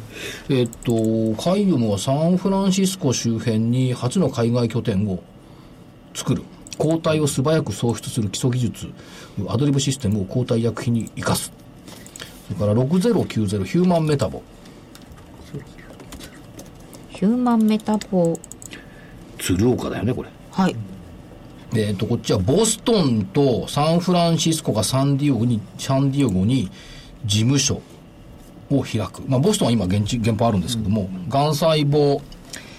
S2: えっとカイオムはサンフランシスコ周辺に初の海外拠点を作る。抗体を素早く創出する基礎技術アドリブシステムを抗体医薬品に生かす。それから6090ヒューマンメタボ。
S1: ヒューマンメタボ。
S2: 鶴岡だよねこれ。
S1: はい
S2: えっとこっちはボストンとサンフランシスコがサンディオゴにサンディオゴに事務所を開く、まあ、ボストンは今現地現場あるんですけども、がん細胞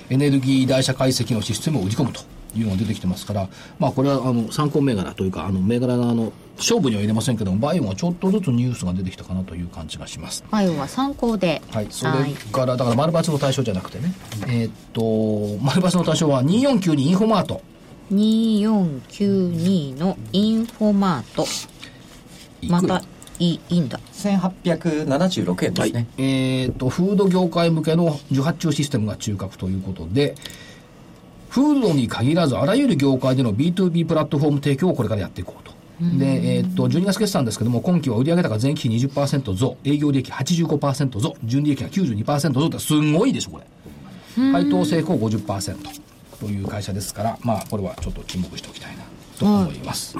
S2: エネルギー代謝解析のシステムを売り込むというのが出てきてますから、まあ、これはあの参考銘柄というかあの銘柄があの勝負には入れませんけどもバイオがちょっとずつニュースが出てきたかなという感じがします。
S1: バイオは参考で。
S2: はい、それから、だから丸抜の対象じゃなくてね、えーっと、丸抜の対象は2492インフォマート。
S1: 2492のインフォマートまたいいいいんだ
S4: 1876円ですね。
S2: えーっと、フード業界向けの受発注システムが中核ということで、フードに限らずあらゆる業界での B2B プラットフォーム提供をこれからやっていこうと。で、えーっと、12月決算ですけども、今期は売上高前期比20%増、営業利益85%増、純利益が92%増ってすんごいでしょ、これ。配当成功50%。という会社ですから、まあ、これはちょっと注目しておきたいなと思います。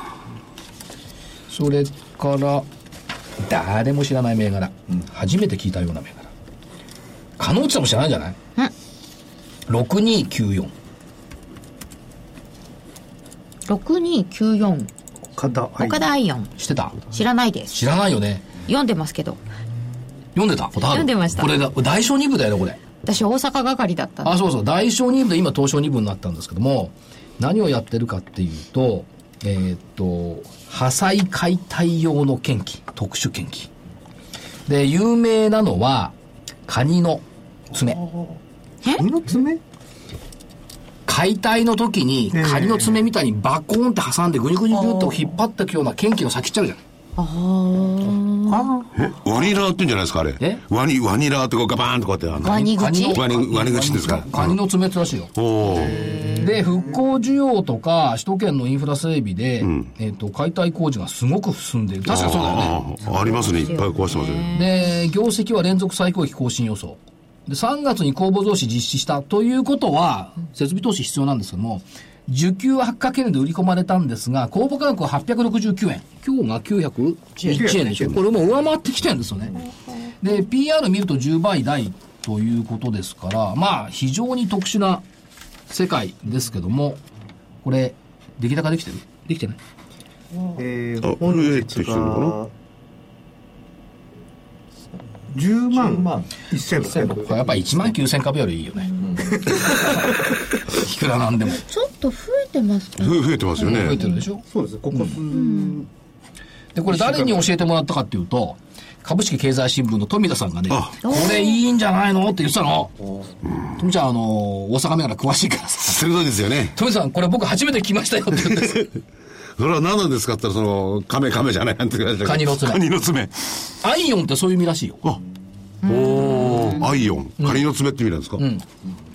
S2: それから、誰も知らない銘柄、初めて聞いたような銘柄。加納内さんも知らないんじゃない ?6294。
S1: 6294
S3: 岡田愛
S1: 岡田アイオン
S2: 知ってた？
S1: 知らないです
S2: 知らないよね。
S1: 読んでますけど
S2: 読んでた？
S1: 読んでました
S2: これだ、大小2部だよね、これ。
S1: 私大阪係だった
S2: あ、そうそう。大小2部で今東証2部になったんですけども、何をやってるかっていうと、えーっと、破砕解体用の研機、特殊研機。で、有名なのは、カニの爪。
S3: カニの爪？
S2: 解体の時に、
S3: ええ
S2: カニの爪みたいにバコーンって挟んでぐにゅぐにゅぐにゅっと引っ張っていくような研機の先っちゃうじゃん。
S5: えワニラーって言うんじゃないですか、あれ。
S2: え？
S5: ワニ、ワニラーってこうガバーンとこうやって、あの
S1: ワニ口
S2: カ
S5: ワニ、ワニ口ですか？
S2: カニの爪ってらしいよ。で、復興需要とか、首都圏のインフラ整備で、えっと、解体工事がすごく進んでいる。確かそうだよね。
S5: ありますね。いっぱい壊してます。
S2: で、業績は連続最高益更新予想。で、3月に公募増資実施したということは、設備投資必要なんですけども、受給は8かけるで売り込まれたんですが、公募価格は869円。今日が901円でしょ。これもう上回ってきてるんですよね。で、PR 見ると10倍台ということですから、まあ、非常に特殊な世界ですけども、これ、出来高できてる？できてない？
S3: えー、
S5: あ
S3: 本日
S5: てるのかな？
S3: が10万1600
S2: これやっぱり1万9000株よりいいよね。いくらなんでも。
S1: ちょっと増えてますね
S5: 増えてますよね。
S2: 増えてるでしょ？
S3: そうですここ数、
S2: で、これ誰に教えてもらったかっていうと、株式経済新聞の富田さんがね、
S5: あ
S2: これいいんじゃないのって言ってたの。富ちゃん、あの、大阪銘柄詳しいからさ。
S5: 鋭いですよね。
S2: 富田さん、これ僕初めて聞きましたよって言うんです。
S5: それは何なんですかって言ったら、その、亀亀じゃないなんて言われた。
S2: カニの爪。
S5: カニの爪。
S2: アイオンってそういう意味らしいよ。
S5: あ、おー。アイオン。カニの爪って意味なんですか？
S2: うん。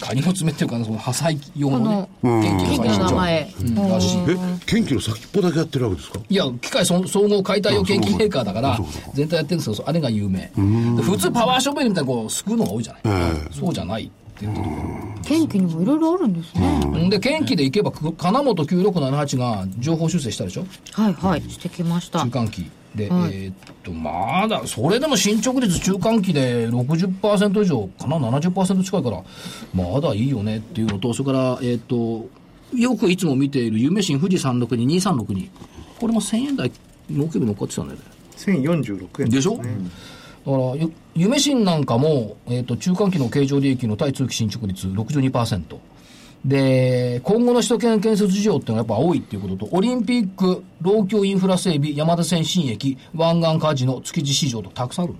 S2: カニの爪っていうか、その破砕用のね、
S1: こ
S2: 元気
S1: 元気の名前。
S2: うん。らしい。
S5: え、研究の先っぽだけやってるわけですか？
S2: いや、機械総総合解体用研究メーカーだから全体やってるんですけど、あれが有名。で普通パワーショベルみたいにこう、すくうのが多いじゃない。そうじゃないって言ってる
S1: 元気にもいろいろあるん。ですね、
S2: で、研機でいけば、く金本9678が情報修正したでしょ？
S1: はいはい。してきました。
S2: 中間期。で、
S1: はい。
S2: えーっと、まだ、それでも進捗率中間期で60%以上かな、70%近いから、まだいいよねっていうのと、それから、えーっと、よくいつも見ている夢新富士362、2362。これも1000円台、納期日乗っかってたんだよね。
S3: 1046円
S2: でしょ？
S3: ね
S2: だから、ゆ夢新なんかも、えっ、と、中間期の経常利益の対通期進捗率62%。で、今後の首都圏建設事情っていうのはやっぱ多いっていうことと、オリンピック、老朽インフラ整備、山手線新駅、湾岸カジノ、築地市場とたくさんある。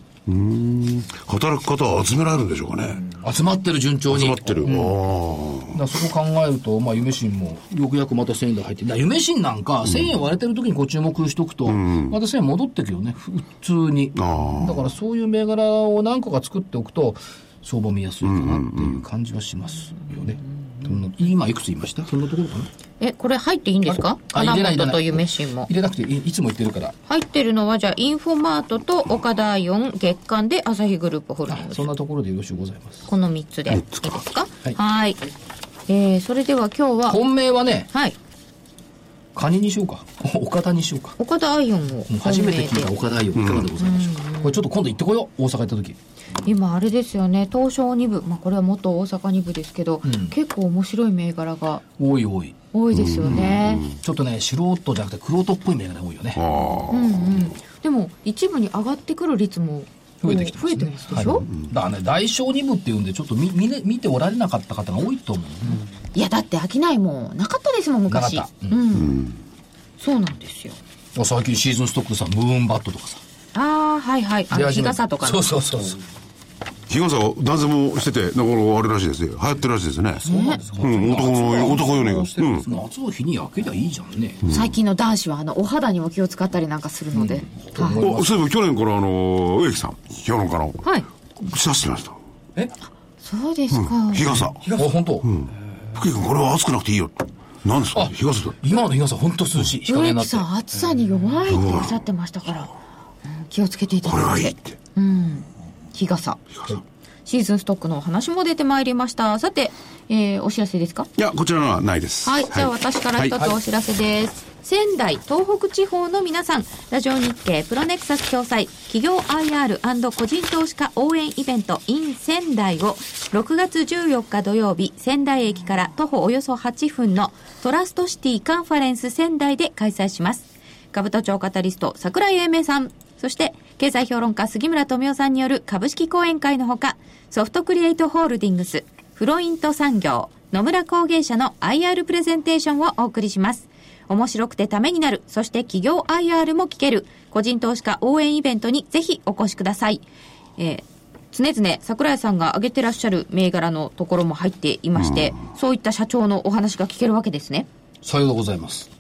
S5: 働く方は集められるんでしょうかね。
S2: 集まってる順調に。
S5: 集まってる。
S2: うん
S5: あ
S2: だそこ考えると、まあ、夢新も、よくやくまた1000円台入って、だ夢新なんか、1000円割れてる時にご注目しとくと、また1000円戻ってくよね、普通に。
S5: あ
S2: だからそういう銘柄を何個か作っておくと、相場見やすいかなっていう感じはしますよね。そんな今いくつ言いました？そんなところかな？
S1: えこれ入っていいんですか？花
S2: れ？ない入れない
S1: 本と夢新も。
S2: 入れなくていいいつも言ってるから。
S1: 入ってるのはじゃあインフォマートと岡田アイオン月間で朝日グループホールディングス。
S2: そんなところでよろしゅうございます。
S1: この3つで。い。いですか？
S2: はい。
S1: はい。えー、それでは今日は。
S2: 本命はね、
S1: はい。
S2: カニにしようか。岡田にしようか。
S1: 岡田アイオンを
S2: 初めて聞いた岡田愛をいかがでございましょうか？これちょっと今度行ってこよう。大阪行った時。
S1: 今あれですよね。東証2部、まあ、これは元大阪2部ですけど、
S2: ん。
S1: 結構面白い銘柄が。
S2: 多い多い。
S1: 多いですよね。
S2: ちょっとね、素人じゃなくて、玄人っぽい銘柄が多いよね。
S1: うんうん。でも一部に上がってくる率も
S2: 増えてきてます、ね。
S1: 増えてますでしょ、
S2: はい。だからね、大小2部っていうんで、ちょっと見見れ見ておられなかった方が多いと思う、
S1: いやだって飽きないもんなかったですもん昔。
S2: なかった。
S1: うん、そうなんですよ。
S2: 最近シーズンストックでさ、ムーンバットとかさ。
S1: ああはいはい。あの日傘とかの。
S2: そうそうそうそう。
S5: 日傘を男性もしてて、なかなかあれらしいですね。流行ってるらしいですね。
S2: そうなんですか？
S5: うん男の男用の
S2: してるん。夏の日に焼けりゃいいじゃんね。
S1: 最近の男子はあのお肌にも気を使ったりなんかするので、はい。
S5: おそういえば去年からあの、植木さん、評論家の、
S1: はい。
S5: 刺してました。
S2: え？
S1: そうですか、
S5: 日傘。
S2: あ、本当？
S5: 福井君これは暑くなくていいよ。何ですか？日傘って。
S2: 今の日傘本当涼しい。
S1: 植木さん暑さに弱いっておっしゃってましたから、うん気をつけていた
S5: これ
S1: だいて
S5: はいいって。
S1: うん日傘シーズンストックのお話も出てまいりました。さて、えー、お知らせですか？
S5: いや、こちらのはないです。
S1: はい、じゃあ私から一つお知らせです。仙台、東北地方の皆さん、ラジオ日経プロネクサス共催、企業 IR& 個人投資家応援イベント in 仙台を、6月14日土曜日、仙台駅から徒歩およそ8分のトラストシティカンファレンス仙台で開催します。株都庁カタリスト、桜井英明さん、そして、経済評論家杉村富夫さんによる株式講演会のほか、ソフトクリエイトホールディングス、フロイント産業、野村工芸社の IR プレゼンテーションをお送りします。面白くてためになる、そして企業 IR も聞ける、個人投資家応援イベントにぜひお越しください。えー常々桜井さんが挙げてらっしゃる銘柄のところも入っていまして、そういった社長のお話が聞けるわけですね。
S2: さようでございます。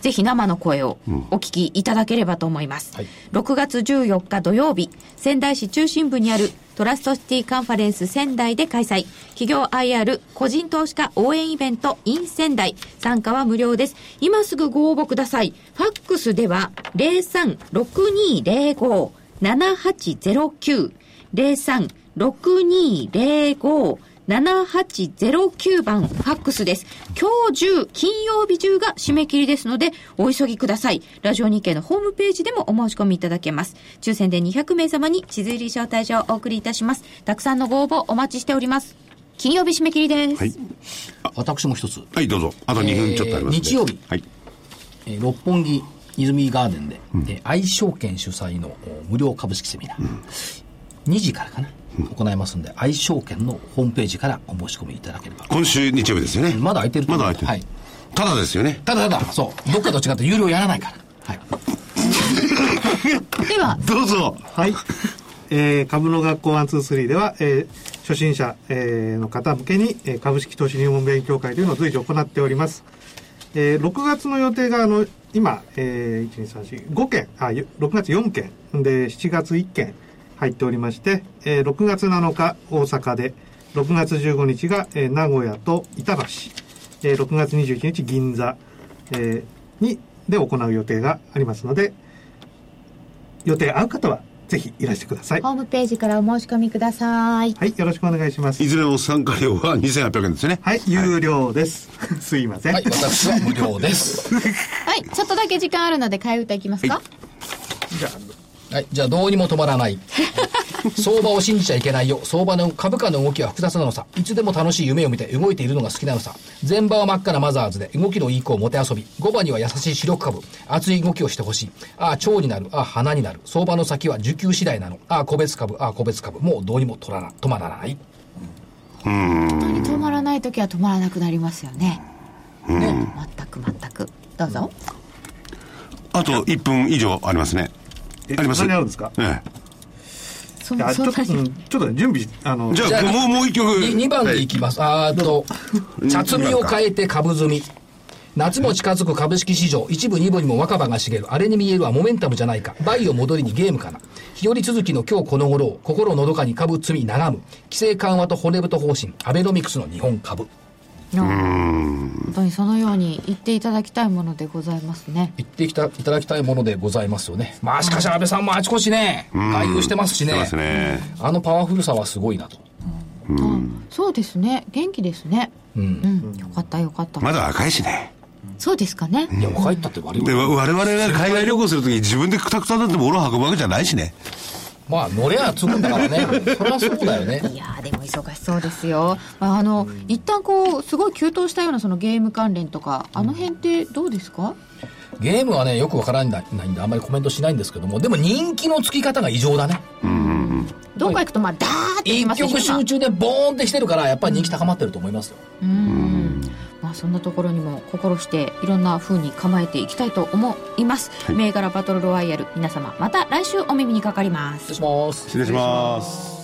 S1: ぜひ生の声をお聞きいただければと思います。
S2: はい
S1: 6月14日土曜日、仙台市中心部にあるトラストシティカンファレンス仙台で開催。企業 IR 個人投資家応援イベント in 仙台。参加は無料です。今すぐご応募ください。ファックスでは0362057809 036205 7809番ファックスです。今日中、金曜日中が締め切りですので、お急ぎください。ラジオ日経のホームページでもお申し込みいただけます。抽選で200名様に地図入り招待状をお送りいたします。たくさんのご応募お待ちしております。金曜日締め切りです。
S5: はい。
S2: 私も一つ、
S5: はい、どうぞ。あと2分ちょっとあります
S2: えー日曜日
S5: はい。
S2: えー六本木泉ガーデンで、えー愛証券主催のお無料株式セミナー、2時からかな、行いますんで、愛証券のホームページからお申し込みいただければ。
S5: 今週日曜日ですよね。
S2: まだ空いてる
S5: まだ空いてる。
S2: はい
S5: ただですよね。
S2: ただただ、そう、どっかと違って有料やらないから。はい。
S1: では、
S5: どうぞ。
S3: はい。えー株の学校123では、えー初心者、えーの方向けに、えー株式投資入門勉強会というのを随時行っております。えー6月の予定が、あの、今、えー、1、2、3、4、5件、あ、よ6月4件、で、7月1件入っておりまして、えー6月7日大阪で、6月15日が、えー名古屋と板橋、えー6月21日銀座、えーに、で行う予定がありますので、予定合う方はぜひいらしてください。
S1: ホームページからお申し込みください。
S3: はい、よろしくお願いします
S5: い。ずれも参加料は2800円ですね。
S3: はい、有料です。すいません。
S2: はい、私は無料です。
S1: はい、ちょっとだけ時間あるので、替え歌いきますか、
S3: じゃあ、
S2: はい、じゃあどうにも止まらない。相場を信じちゃいけないよ。相場の株価の動きは複雑なのさ。いつでも楽しい夢を見て動いているのが好きなのさ。前場は真っ赤なマザーズで動きのいい子をもて遊び。5番には優しい主力株。熱い動きをしてほしい。ああ、腸になる。ああ、鼻になる。相場の先は需給次第なの。ああ、個別株。ああ、個別株。もうどうにも取らな止まらない。
S1: 本当に止まらない時は止まらなくなりますよね。ね。全く全く。どうぞ。
S5: あと1分以上ありますね。
S3: え
S5: あります
S3: そんなにあるんですか？
S5: え
S1: そ
S3: いやちょっと、
S1: そんなに
S3: うんちょっとね準備、あの、
S5: え。じゃあ、もう、もう一曲。
S2: 2番でいきます。あーっと、茶摘みを変えて株積み。夏も近づく株式市場、一部二部にも若葉が茂る。あれに見えるはモメンタムじゃないか。バイオ戻りにゲームかな。日和続きの今日この頃を、心のどかに株積み眺む。規制緩和と骨太方針、アベノミクスの日本株。
S1: 本当にそのように言っていただきたいものでございますね。
S2: 言ってきた、いただきたいものでございますよね。まあしかし安倍さんもあちこちね、外遊してますしね。
S5: ね。
S2: あのパワフルさはすごいなと。
S1: あそうですね。元気ですね。
S2: うん。
S1: うん。よかったよかった。
S5: まだ若いしね。
S1: そうですかね。
S2: いや、若いったって我
S5: で、
S2: 々。
S5: わ我々が海外旅行するとき自分でくたくたになって物を運ぶわけじゃないしね。
S2: まあ乗れやつくんだからね。そりゃそうだよね。
S1: いやーでも忙しそうですよ。まあ、あの、一旦こう、すごい急騰したようなそのゲーム関連とか、あの辺ってどうですか？
S2: ゲームはね、よくわからないんで、あんまりコメントしないんですけども、でも人気のつき方が異常だね。
S1: どこ行くとまあ、ダーって
S2: 一曲集中でボーンってしてるから、やっぱり人気高まってると思いますよ。
S1: うん。まあ、そんなところにも心していろんな風に構えていきたいと思います。銘柄バトルロワイヤル皆様また来週お耳にかかります
S2: 失礼します。
S5: 失礼します。